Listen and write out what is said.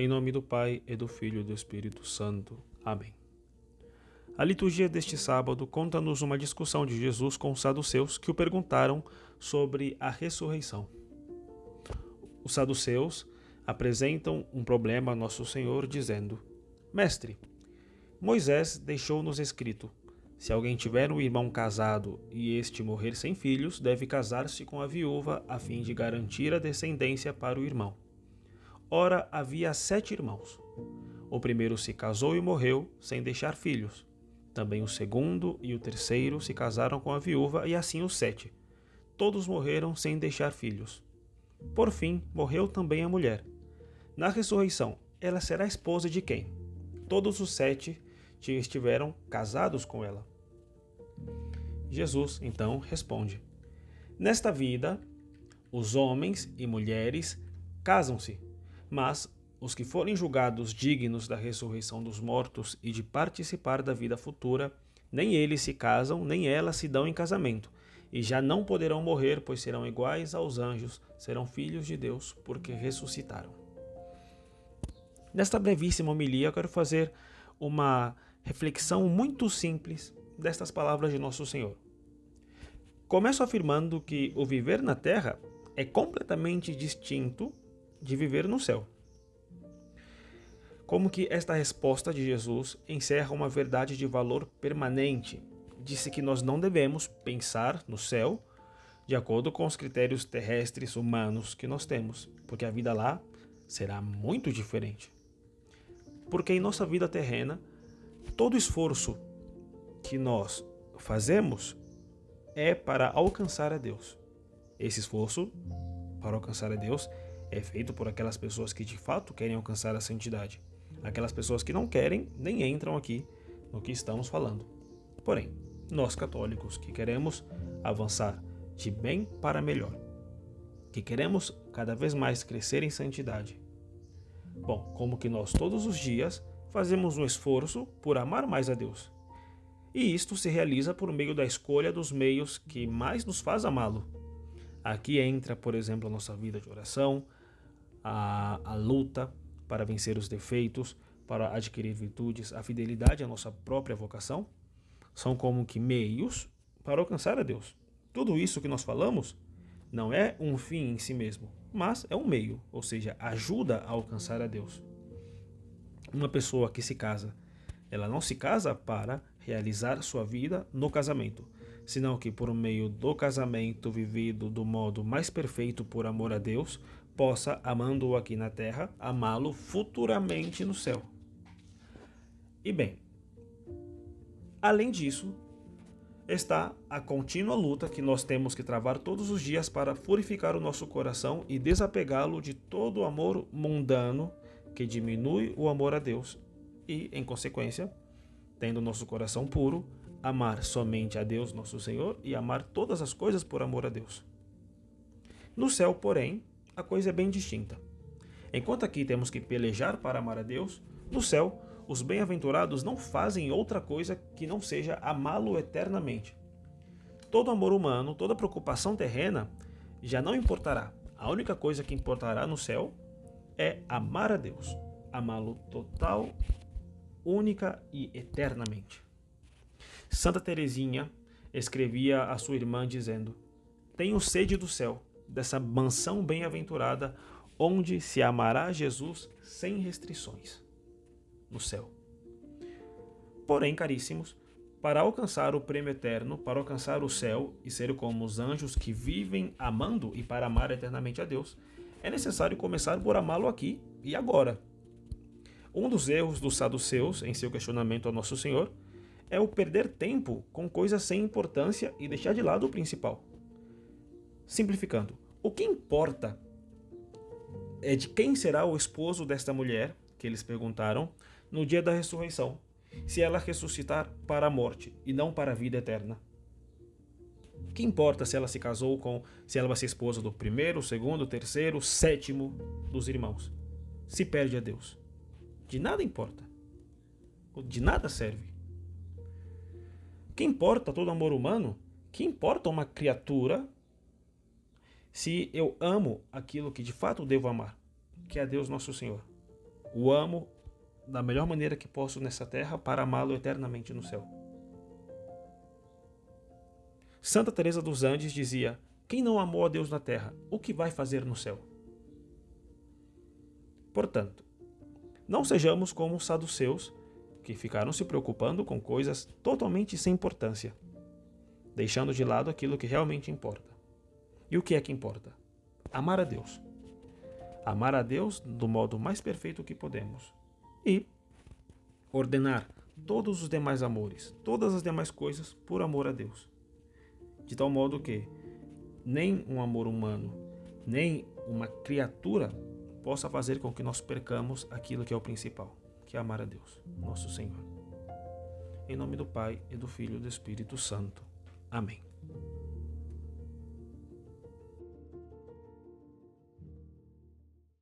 Em nome do Pai, e do Filho e do Espírito Santo. Amém. A liturgia deste sábado conta-nos uma discussão de Jesus com os saduceus que o perguntaram sobre a ressurreição. Os saduceus apresentam um problema a Nosso Senhor, dizendo: Mestre, Moisés deixou-nos escrito: se alguém tiver um irmão casado e este morrer sem filhos, deve casar-se com a viúva a fim de garantir a descendência para o irmão. Ora, havia sete irmãos. O primeiro se casou e morreu, sem deixar filhos. Também o segundo e o terceiro se casaram com a viúva, e assim os sete. Todos morreram sem deixar filhos. Por fim, morreu também a mulher. Na ressurreição, ela será esposa de quem? Todos os sete estiveram casados com ela. Jesus então responde: Nesta vida, os homens e mulheres casam-se mas os que forem julgados dignos da ressurreição dos mortos e de participar da vida futura, nem eles se casam, nem elas se dão em casamento, e já não poderão morrer, pois serão iguais aos anjos, serão filhos de Deus, porque ressuscitaram. Nesta brevíssima homilia, eu quero fazer uma reflexão muito simples destas palavras de Nosso Senhor. Começo afirmando que o viver na terra é completamente distinto de viver no céu. Como que esta resposta de Jesus encerra uma verdade de valor permanente. Disse que nós não devemos pensar no céu de acordo com os critérios terrestres humanos que nós temos, porque a vida lá será muito diferente. Porque em nossa vida terrena, todo esforço que nós fazemos é para alcançar a Deus. Esse esforço para alcançar a Deus é feito por aquelas pessoas que de fato querem alcançar a santidade. Aquelas pessoas que não querem nem entram aqui no que estamos falando. Porém, nós católicos que queremos avançar de bem para melhor, que queremos cada vez mais crescer em santidade. Bom, como que nós todos os dias fazemos um esforço por amar mais a Deus. E isto se realiza por meio da escolha dos meios que mais nos faz amá-lo. Aqui entra, por exemplo, a nossa vida de oração, a, a luta para vencer os defeitos, para adquirir virtudes, a fidelidade à nossa própria vocação, são como que meios para alcançar a Deus. Tudo isso que nós falamos não é um fim em si mesmo, mas é um meio, ou seja, ajuda a alcançar a Deus. Uma pessoa que se casa, ela não se casa para realizar sua vida no casamento, senão que por meio do casamento vivido do modo mais perfeito por amor a Deus, possa, amando-o aqui na terra, amá-lo futuramente no céu. E bem, além disso, está a contínua luta que nós temos que travar todos os dias para purificar o nosso coração e desapegá-lo de todo o amor mundano que diminui o amor a Deus e, em consequência, tendo nosso coração puro, amar somente a Deus, nosso Senhor, e amar todas as coisas por amor a Deus. No céu, porém, a coisa é bem distinta. Enquanto aqui temos que pelejar para amar a Deus, no céu, os bem-aventurados não fazem outra coisa que não seja amá-lo eternamente. Todo amor humano, toda preocupação terrena já não importará. A única coisa que importará no céu é amar a Deus, amá-lo total, única e eternamente. Santa Teresinha escrevia a sua irmã dizendo: Tenho sede do céu dessa mansão bem-aventurada, onde se amará Jesus sem restrições no céu. Porém, caríssimos, para alcançar o prêmio eterno, para alcançar o céu e ser como os anjos que vivem amando e para amar eternamente a Deus, é necessário começar por amá-lo aqui e agora. Um dos erros dos saduceus em seu questionamento ao Nosso Senhor é o perder tempo com coisas sem importância e deixar de lado o principal. Simplificando, o que importa é de quem será o esposo desta mulher, que eles perguntaram, no dia da ressurreição, se ela ressuscitar para a morte e não para a vida eterna. O que importa se ela se casou com, se ela vai ser esposa do primeiro, segundo, terceiro, sétimo dos irmãos? Se perde a Deus. De nada importa. De nada serve. O que importa todo amor humano? Que importa uma criatura se eu amo aquilo que de fato devo amar, que é Deus nosso Senhor. o amo da melhor maneira que posso nessa terra para amá-lo eternamente no céu. Santa Teresa dos Andes dizia: Quem não amou a Deus na terra, o que vai fazer no céu? Portanto, não sejamos como os saduceus, que ficaram se preocupando com coisas totalmente sem importância, deixando de lado aquilo que realmente importa. E o que é que importa? Amar a Deus. Amar a Deus do modo mais perfeito que podemos. E ordenar todos os demais amores, todas as demais coisas por amor a Deus. De tal modo que nem um amor humano, nem uma criatura possa fazer com que nós percamos aquilo que é o principal, que é amar a Deus, nosso Senhor. Em nome do Pai, e do Filho e do Espírito Santo. Amém.